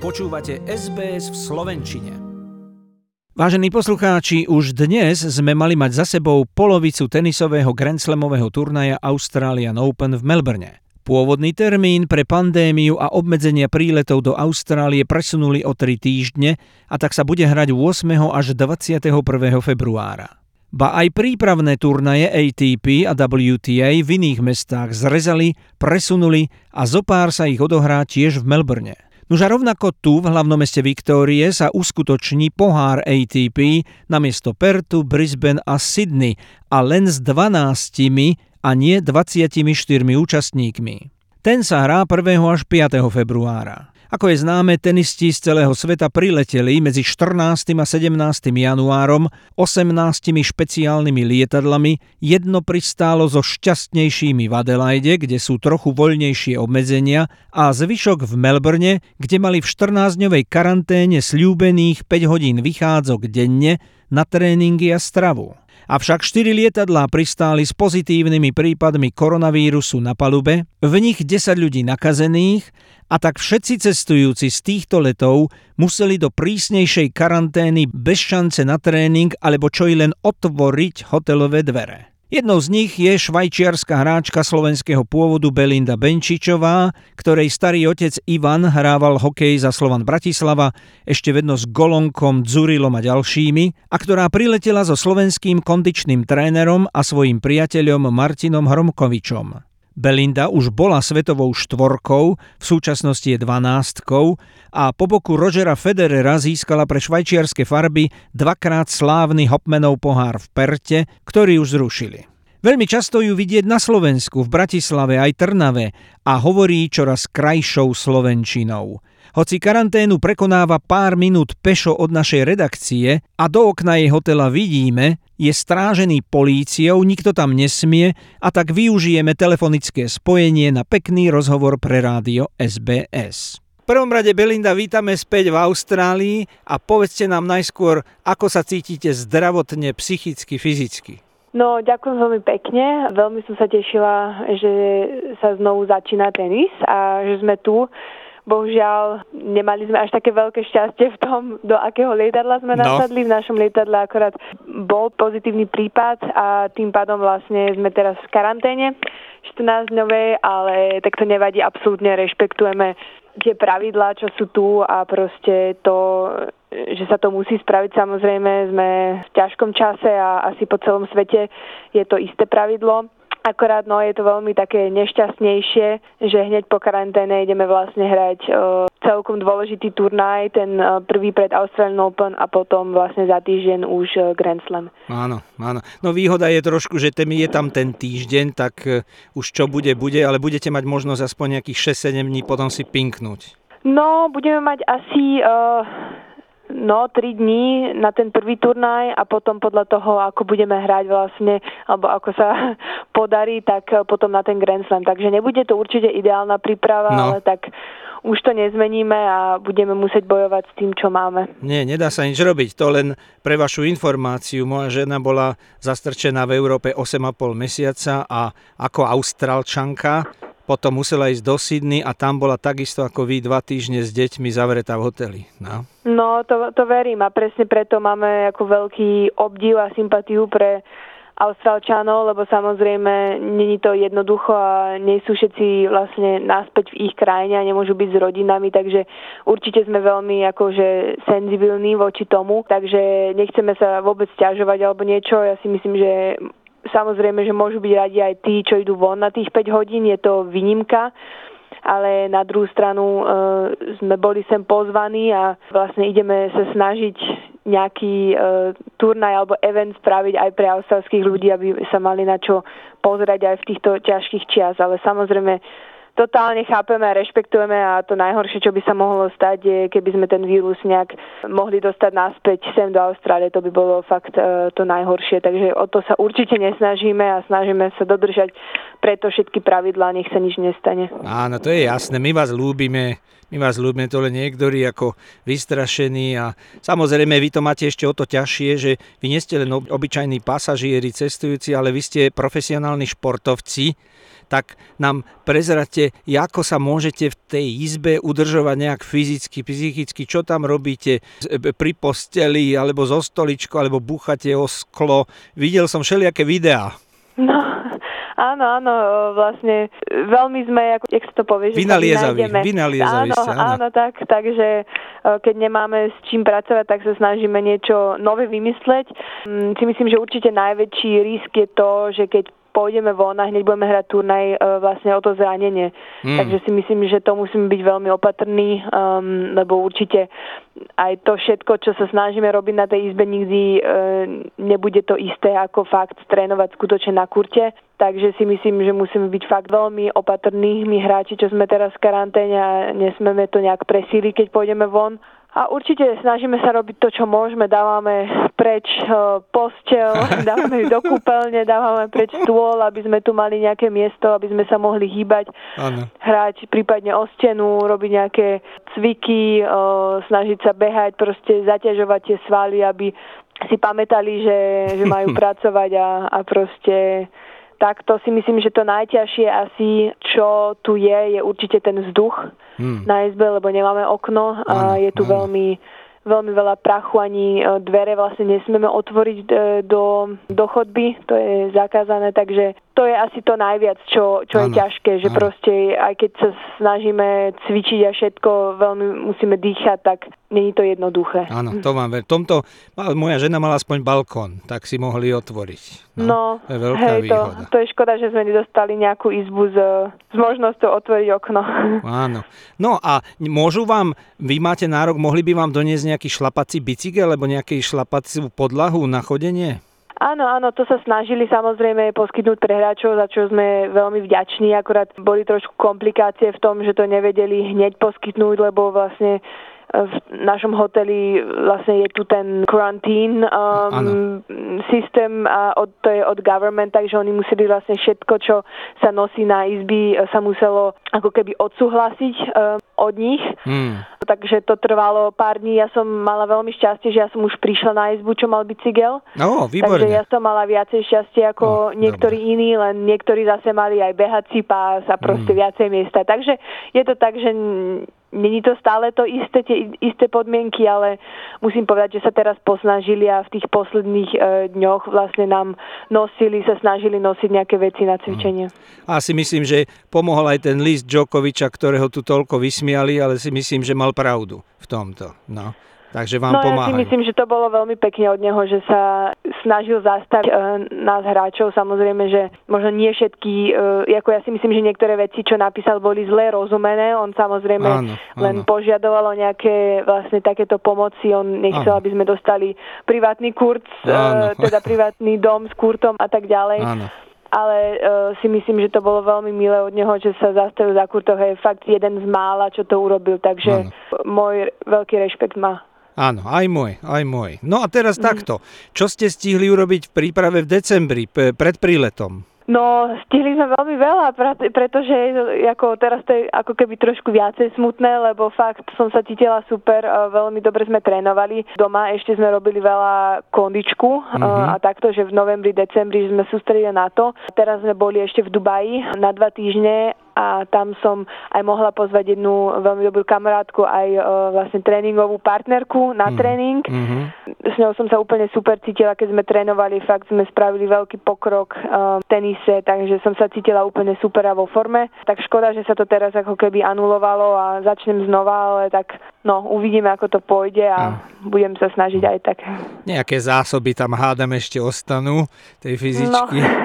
Počúvate SBS v Slovenčine. Vážení poslucháči, už dnes sme mali mať za sebou polovicu tenisového Grand Slamového turnaja Australian Open v Melbourne. Pôvodný termín pre pandémiu a obmedzenia príletov do Austrálie presunuli o 3 týždne a tak sa bude hrať 8. až 21. februára. Ba aj prípravné turnaje ATP a WTA v iných mestách zrezali, presunuli a zopár sa ich odohrá tiež v Melbourne. Nož rovnako tu, v hlavnom meste Viktórie, sa uskutoční pohár ATP namiesto Pertu, Brisbane a Sydney a len s 12 a nie 24 účastníkmi. Ten sa hrá 1. až 5. februára. Ako je známe, tenisti z celého sveta prileteli medzi 14. a 17. januárom 18 špeciálnymi lietadlami, jedno pristálo so šťastnejšími v Adelaide, kde sú trochu voľnejšie obmedzenia a zvyšok v Melbourne, kde mali v 14-dňovej karanténe slúbených 5 hodín vychádzok denne na tréningy a stravu. Avšak štyri lietadlá pristáli s pozitívnymi prípadmi koronavírusu na palube, v nich 10 ľudí nakazených a tak všetci cestujúci z týchto letov museli do prísnejšej karantény bez šance na tréning alebo čo i len otvoriť hotelové dvere. Jednou z nich je švajčiarska hráčka slovenského pôvodu Belinda Benčičová, ktorej starý otec Ivan hrával hokej za Slovan Bratislava, ešte vedno s Golonkom, Dzurilom a ďalšími, a ktorá priletela so slovenským kondičným trénerom a svojim priateľom Martinom Hromkovičom. Belinda už bola svetovou štvorkou, v súčasnosti je dvanástkou a po boku Rogera Federera získala pre švajčiarske farby dvakrát slávny Hopmanov pohár v Perte, ktorý už zrušili. Veľmi často ju vidieť na Slovensku, v Bratislave aj Trnave a hovorí čoraz krajšou slovenčinou. Hoci karanténu prekonáva pár minút pešo od našej redakcie a do okna jej hotela vidíme, je strážený políciou, nikto tam nesmie a tak využijeme telefonické spojenie na pekný rozhovor pre rádio SBS. V prvom rade, Belinda, vítame späť v Austrálii a povedzte nám najskôr, ako sa cítite zdravotne, psychicky, fyzicky. No, ďakujem veľmi pekne. Veľmi som sa tešila, že sa znovu začína tenis a že sme tu Bohužiaľ, nemali sme až také veľké šťastie v tom, do akého lietadla sme no. nasadli. V našom lietadle akorát bol pozitívny prípad a tým pádom vlastne sme teraz v karanténe 14-dňovej, ale tak to nevadí, absolútne rešpektujeme tie pravidlá, čo sú tu a proste to, že sa to musí spraviť, samozrejme sme v ťažkom čase a asi po celom svete je to isté pravidlo Akorát no, je to veľmi také nešťastnejšie, že hneď po karanténe ideme vlastne hrať uh, celkom dôležitý turnaj, ten uh, prvý pred Australian Open a potom vlastne za týždeň už uh, Grand Slam. Áno, áno. No výhoda je trošku, že ten je tam ten týždeň, tak uh, už čo bude, bude, ale budete mať možnosť aspoň nejakých 6-7 dní potom si pinknúť. No, budeme mať asi... Uh, No, tri dní na ten prvý turnaj a potom podľa toho, ako budeme hrať vlastne, alebo ako sa podarí, tak potom na ten Grand Slam. Takže nebude to určite ideálna príprava, no. ale tak už to nezmeníme a budeme musieť bojovať s tým, čo máme. Nie, nedá sa nič robiť. To len pre vašu informáciu. Moja žena bola zastrčená v Európe 8,5 mesiaca a ako austrálčanka potom musela ísť do Sydney a tam bola takisto ako vy dva týždne s deťmi zavretá v hoteli. No, no to, to verím a presne preto máme ako veľký obdiv a sympatiu pre Austrálčanov, lebo samozrejme není to jednoducho a nie sú všetci vlastne náspäť v ich krajine a nemôžu byť s rodinami, takže určite sme veľmi akože senzibilní voči tomu, takže nechceme sa vôbec stiažovať alebo niečo. Ja si myslím, že Samozrejme, že môžu byť radi aj tí, čo idú von na tých 5 hodín, je to výnimka, ale na druhú stranu e, sme boli sem pozvaní a vlastne ideme sa snažiť nejaký e, turnaj alebo event spraviť aj pre australských ľudí, aby sa mali na čo pozerať aj v týchto ťažkých čias. Ale samozrejme totálne chápeme a rešpektujeme a to najhoršie, čo by sa mohlo stať, je, keby sme ten vírus nejak mohli dostať naspäť sem do Austrálie, to by bolo fakt uh, to najhoršie. Takže o to sa určite nesnažíme a snažíme sa dodržať preto všetky pravidlá, nech sa nič nestane. Áno, to je jasné, my vás ľúbime, my vás ľúbime, to len niektorí ako vystrašení a samozrejme vy to máte ešte o to ťažšie, že vy nie ste len obyčajní pasažieri, cestujúci, ale vy ste profesionálni športovci, tak nám prezrate, ako sa môžete v tej izbe udržovať nejak fyzicky, psychicky, čo tam robíte pri posteli, alebo zo stoličku, alebo búchate o sklo. Videl som všelijaké videá. No, áno, áno, vlastne veľmi sme, ako, jak sa to povie, že vynaliezaví, vynaliezaví áno, sa, áno. áno, tak, takže keď nemáme s čím pracovať, tak sa snažíme niečo nové vymysleť. Mm, si myslím, že určite najväčší risk je to, že keď pôjdeme von a hneď budeme hrať turnaj e, vlastne o to zranenie. Mm. Takže si myslím, že to musíme byť veľmi opatrní, um, lebo určite aj to všetko, čo sa snažíme robiť na tej izbe, nikdy uh, nebude to isté ako fakt trénovať skutočne na kurte. Takže si myslím, že musíme byť fakt veľmi opatrní, my hráči, čo sme teraz v karanténe a nesmeme to nejak presíliť, keď pôjdeme von a určite snažíme sa robiť to, čo môžeme. Dávame preč uh, postel, dávame ju do kúpeľne, dávame preč stôl, aby sme tu mali nejaké miesto, aby sme sa mohli hýbať, ano. hrať prípadne o stenu, robiť nejaké cviky, uh, snažiť sa behať, proste zaťažovať tie svaly, aby si pamätali, že, že majú pracovať a, a proste tak to si myslím, že to najťažšie asi, čo tu je, je určite ten vzduch hmm. na izbe, lebo nemáme okno a ano, je tu ano. veľmi veľmi veľa prachu, ani e, dvere vlastne nesmieme otvoriť e, do, do chodby, to je zakázané, takže to je asi to najviac, čo, čo je ťažké, že ano. proste aj keď sa snažíme cvičiť a všetko, veľmi musíme dýchať, tak není to jednoduché. Áno, to mám ver. Tomto moja žena mala aspoň balkón, tak si mohli otvoriť. No, no to je veľká hej, výhoda. To, to je škoda, že sme nedostali nejakú izbu s, s možnosťou otvoriť okno. Áno. No a môžu vám, vy máte nárok, mohli by vám doniesť nejaký šlapací bicykel, alebo nejaký šlapací podlahu na chodenie? Áno, áno, to sa snažili samozrejme poskytnúť pre hráčov, za čo sme veľmi vďační, akorát boli trošku komplikácie v tom, že to nevedeli hneď poskytnúť, lebo vlastne v našom hoteli vlastne je tu ten quarantine um, systém a od, to je od government, takže oni museli vlastne všetko, čo sa nosí na izby, sa muselo ako keby odsúhlasiť um, od nich. Mm. Takže to trvalo pár dní. Ja som mala veľmi šťastie, že ja som už prišla na izbu, čo mal bicykel. No, výborne. Takže ja som mala viacej šťastie ako no, niektorí dobre. iní, len niektorí zase mali aj behací pás a proste mm. viacej miesta. Takže je to tak, že Není to stále to isté, tie isté podmienky, ale musím povedať, že sa teraz posnažili a v tých posledných e, dňoch vlastne nám nosili, sa snažili nosiť nejaké veci na cvičenie. A si myslím, že pomohol aj ten list Djokoviča, ktorého tu toľko vysmiali, ale si myslím, že mal pravdu v tomto. No. Takže vám no, pomáhajú. ja si myslím, že to bolo veľmi pekne od neho, že sa snažil zastaviť e, nás hráčov. Samozrejme, že možno nie všetky, e, ako ja si myslím, že niektoré veci, čo napísal, boli zle rozumené. On samozrejme áno, len áno. požiadoval o nejaké vlastne takéto pomoci. On nechcel, áno. aby sme dostali privátny kurz, e, teda privátny dom s kurtom a tak ďalej. Áno ale uh, si myslím, že to bolo veľmi milé od neho, že sa zastavil za Kurtoho. Je fakt jeden z mála, čo to urobil, takže ano. môj veľký rešpekt má. Áno, aj môj, aj môj. No a teraz mm. takto. Čo ste stihli urobiť v príprave v decembri, p- pred príletom? No, stihli sme veľmi veľa, pretože ako teraz to je ako keby trošku viacej smutné, lebo fakt som sa cítila super, veľmi dobre sme trénovali. Doma ešte sme robili veľa kondičku mm-hmm. a takto, že v novembri, decembri sme sústredili na to. Teraz sme boli ešte v Dubaji na dva týždne a tam som aj mohla pozvať jednu veľmi dobrú kamarátku, aj uh, vlastne tréningovú partnerku na mm. tréning. Mm-hmm. S ňou som sa úplne super cítila, keď sme trénovali, fakt sme spravili veľký pokrok uh, v tenise, takže som sa cítila úplne super a vo forme. Tak škoda, že sa to teraz ako keby anulovalo a začnem znova, ale tak no, uvidíme, ako to pôjde a mm. budem sa snažiť aj tak. Nejaké zásoby tam hádam ešte ostanú, tej fyzičky. No.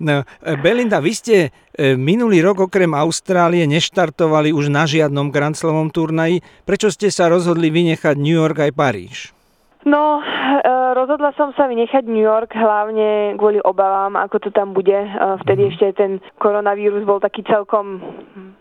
no Belinda, vy ste E, minulý rok okrem Austrálie neštartovali už na žiadnom Grand Slamovom turnaji. Prečo ste sa rozhodli vynechať New York aj Paríž? No, e, rozhodla som sa vynechať New York hlavne kvôli obavám, ako to tam bude. E, vtedy mm. ešte ten koronavírus bol taký celkom,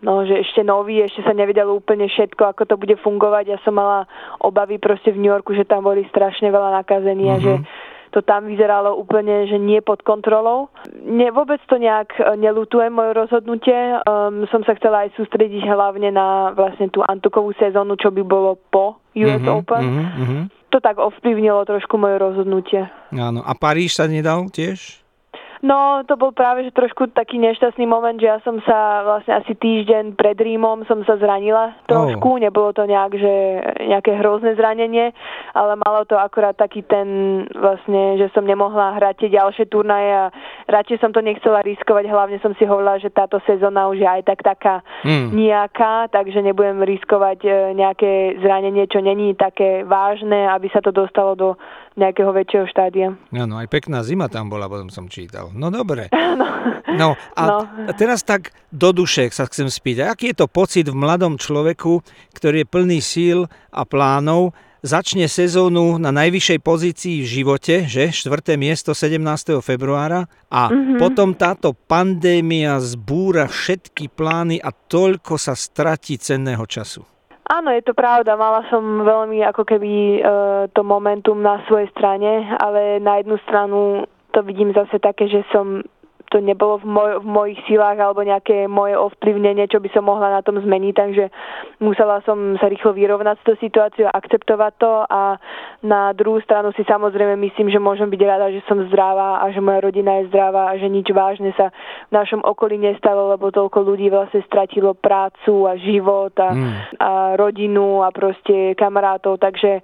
no, že ešte nový, ešte sa nevedelo úplne všetko, ako to bude fungovať. Ja som mala obavy proste v New Yorku, že tam boli strašne veľa nakazení mm-hmm. a že mhm to tam vyzeralo úplne, že nie pod kontrolou. Ne, vôbec to nejak e, nelutujem moje rozhodnutie. Um, som sa chcela aj sústrediť hlavne na vlastne tú antukovú sezónu, čo by bolo po US mm-hmm, Open. Mm-hmm. To tak ovplyvnilo trošku moje rozhodnutie. Áno. A Paríž sa nedal tiež? No, to bol práve že trošku taký nešťastný moment, že ja som sa vlastne asi týždeň pred Rímom som sa zranila trošku, oh. nebolo to nejak, že nejaké hrozné zranenie, ale malo to akorát taký ten vlastne, že som nemohla hrať tie ďalšie turnaje a radšej som to nechcela riskovať, hlavne som si hovorila, že táto sezóna už je aj tak taká mm. nejaká, takže nebudem riskovať e, nejaké zranenie, čo není také vážne, aby sa to dostalo do nejakého väčšieho štádia. Áno, aj pekná zima tam bola, potom som čítal. No dobre. No, no a no. teraz tak do duše sa chcem spýtať. Aký je to pocit v mladom človeku, ktorý je plný síl a plánov, začne sezónu na najvyššej pozícii v živote, že? Štvrté miesto 17. februára a mm-hmm. potom táto pandémia zbúra všetky plány a toľko sa stratí cenného času. Áno, je to pravda. Mala som veľmi ako keby e, to momentum na svojej strane, ale na jednu stranu to vidím zase také, že som to nebolo v, moj, v mojich silách alebo nejaké moje ovplyvnenie, čo by som mohla na tom zmeniť, takže musela som sa rýchlo vyrovnať s tou situáciou, akceptovať to a na druhú stranu si samozrejme myslím, že môžem byť rada, že som zdravá a že moja rodina je zdravá a že nič vážne sa v našom okolí nestalo, lebo toľko ľudí vlastne stratilo prácu a život a, mm. a rodinu a proste kamarátov, takže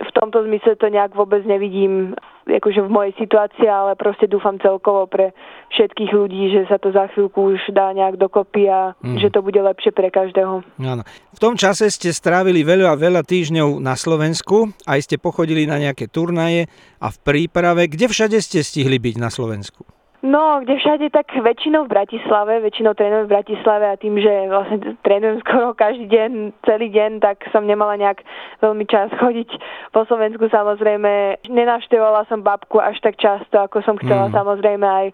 v tomto zmysle to nejak vôbec nevidím akože v mojej situácii, ale proste dúfam celkovo pre všetkých ľudí, že sa to za chvíľku už dá nejak dokopy a mm. že to bude lepšie pre každého. Áno. V tom čase ste strávili veľa veľa týždňov na Slovensku, aj ste pochodili na nejaké turnaje a v príprave. Kde všade ste stihli byť na Slovensku? No, kde všade, tak väčšinou v Bratislave, väčšinou trénujem v Bratislave a tým, že vlastne trénujem skoro každý deň, celý deň, tak som nemala nejak veľmi čas chodiť po Slovensku samozrejme. Nenavštevovala som babku až tak často, ako som chcela, mm. samozrejme aj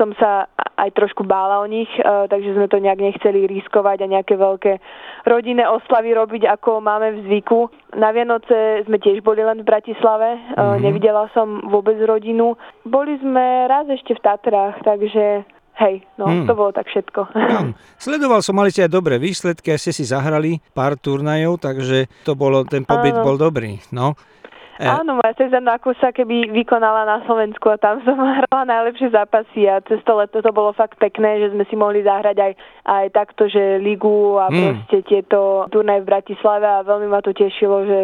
som sa aj trošku bála o nich, e, takže sme to nejak nechceli riskovať a nejaké veľké rodinné oslavy robiť, ako máme v zvyku. Na Vianoce sme tiež boli len v Bratislave, mm. nevidela som vôbec rodinu. Boli sme raz ešte v Tatre hrách, takže hej, no hmm. to bolo tak všetko. Hmm. Sledoval som, mali ste aj dobré výsledky, aj ste si zahrali pár turnajov, takže to bolo, ten pobyt Áno. bol dobrý. No. E... Áno, moja sezóna ako sa keby vykonala na Slovensku a tam som hrala najlepšie zápasy a cez to leto to bolo fakt pekné, že sme si mohli zahrať aj, aj takto, že ligu a hmm. proste tieto turnaje v Bratislave a veľmi ma to tešilo, že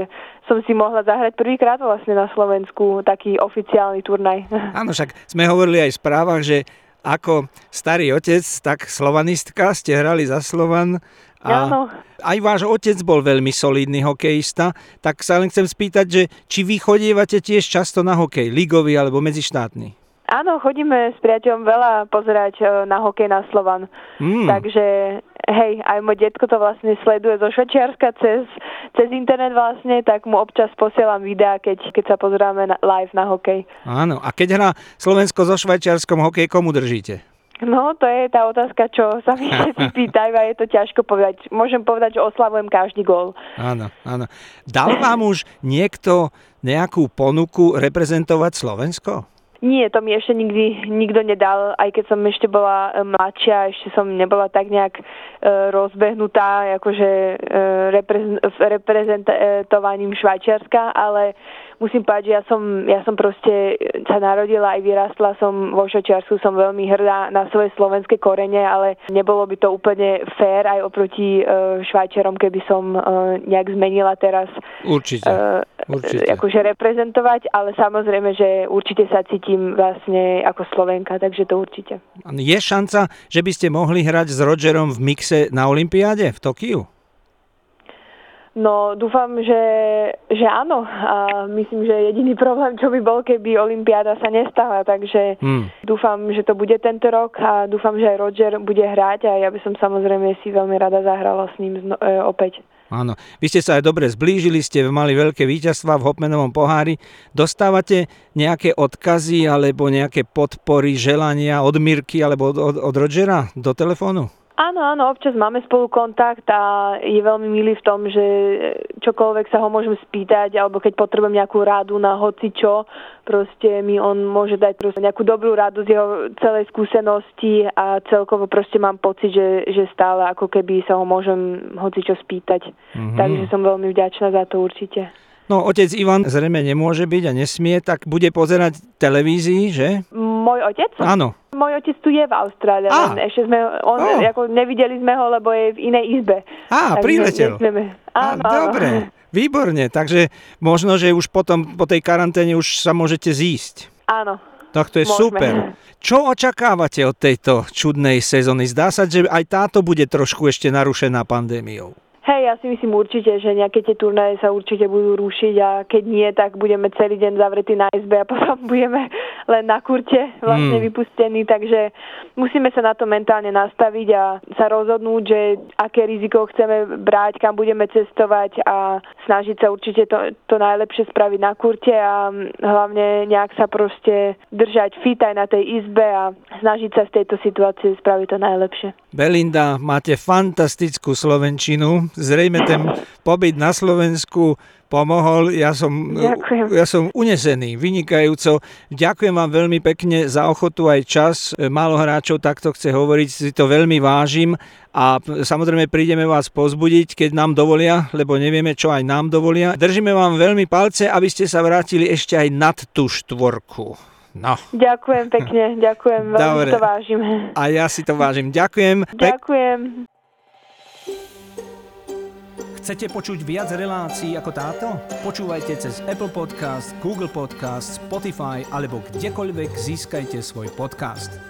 som si mohla zahrať prvýkrát vlastne na Slovensku taký oficiálny turnaj. Áno, však sme hovorili aj v správach, že ako starý otec, tak slovanistka ste hrali za Slovan a Áno. aj váš otec bol veľmi solidný hokejista, tak sa len chcem spýtať, že či vy chodievate tiež často na hokej, ligový alebo medzištátny? Áno, chodíme s priateľom veľa pozerať e, na hokej na Slovan. Mm. Takže hej, aj môj detko to vlastne sleduje zo Švečiarska cez, cez internet vlastne, tak mu občas posielam videá, keď, keď sa pozeráme na, live na hokej. Áno, a keď hrá Slovensko so Švajčiarskom hokej, komu držíte? No, to je tá otázka, čo sa mi všetci pýtajú a je to ťažko povedať. Môžem povedať, že oslavujem každý gól. Áno, áno. Dal vám už niekto nejakú ponuku reprezentovať Slovensko? Nie, to mi ešte nikdy nikto nedal, aj keď som ešte bola e, mladšia, ešte som nebola tak nejak e, rozbehnutá akože e, reprezent, reprezentovaním Švajčiarska, ale musím povedať, že ja som, ja som proste sa narodila aj vyrastla som vo Šočiarsku, som veľmi hrdá na svoje slovenské korene, ale nebolo by to úplne fér aj oproti uh, Švajčiarom, keby som uh, nejak zmenila teraz určite, uh, určite. akože reprezentovať, ale samozrejme, že určite sa cítim vlastne ako Slovenka, takže to určite. Je šanca, že by ste mohli hrať s Rogerom v mixe na Olympiáde v Tokiu? No dúfam, že, že áno. A myslím, že jediný problém, čo by bol, keby Olympiáda sa nestala. Takže hmm. dúfam, že to bude tento rok a dúfam, že aj Roger bude hrať a ja by som samozrejme si veľmi rada zahrala s ním zno, e, opäť. Áno, vy ste sa aj dobre zblížili, ste mali veľké víťazstva v Hopmenovom pohári. Dostávate nejaké odkazy alebo nejaké podpory, želania od Mirky alebo od, od, od Rogera do telefónu? Áno, áno, občas máme spolu kontakt a je veľmi milý v tom, že čokoľvek sa ho môžem spýtať, alebo keď potrebujem nejakú radu na hoci čo, proste mi on môže dať proste nejakú dobrú radu z jeho celej skúsenosti a celkovo proste mám pocit, že, že stále ako keby sa ho môžem hoci čo spýtať. Mm-hmm. Takže som veľmi vďačná za to určite. No, otec Ivan zrejme nemôže byť a nesmie, tak bude pozerať televízii, že? Môj otec? Áno. Môj otec tu je v Austrálii, Á. len ešte sme, on, Ó. ako nevideli sme ho, lebo je v inej izbe. Á, priletel. Á, Áno, áno. dobre, výborne. Takže možno, že už potom po tej karanténe už sa môžete zísť. Áno. Tak to je Môžeme. super. Čo očakávate od tejto čudnej sezóny? Zdá sa, že aj táto bude trošku ešte narušená pandémiou. Hej, ja si myslím určite, že nejaké tie turnaje sa určite budú rušiť a keď nie, tak budeme celý deň zavretí na izbe a potom budeme len na kurte vlastne Hmm. vypustení, takže musíme sa na to mentálne nastaviť a sa rozhodnúť, že aké riziko chceme brať, kam budeme cestovať a snažiť sa určite to, to najlepšie spraviť na kurte a mm, hlavne nejak sa proste držať fit aj na tej izbe a snažiť sa z tejto situácie spraviť to najlepšie. Belinda, máte fantastickú slovenčinu. Zrejme ten pobyt na Slovensku pomohol. Ja som, Ďakujem. ja som unesený, vynikajúco. Ďakujem vám veľmi pekne za ochotu aj čas. Málo hráčov takto chce hovoriť, si to veľmi vážim a samozrejme prídeme vás pozbudiť, keď nám dovolia, lebo nevieme, čo aj nám dovolia. Držíme vám veľmi palce, aby ste sa vrátili ešte aj nad tú štvorku. No, Ďakujem pekne, ďakujem, veľmi Dobre. to vážim. a ja si to vážim. Ďakujem. Ďakujem. Chcete počuť viac relácií ako táto? Počúvajte cez Apple Podcast, Google Podcast, Spotify alebo kdekoľvek získajte svoj podcast.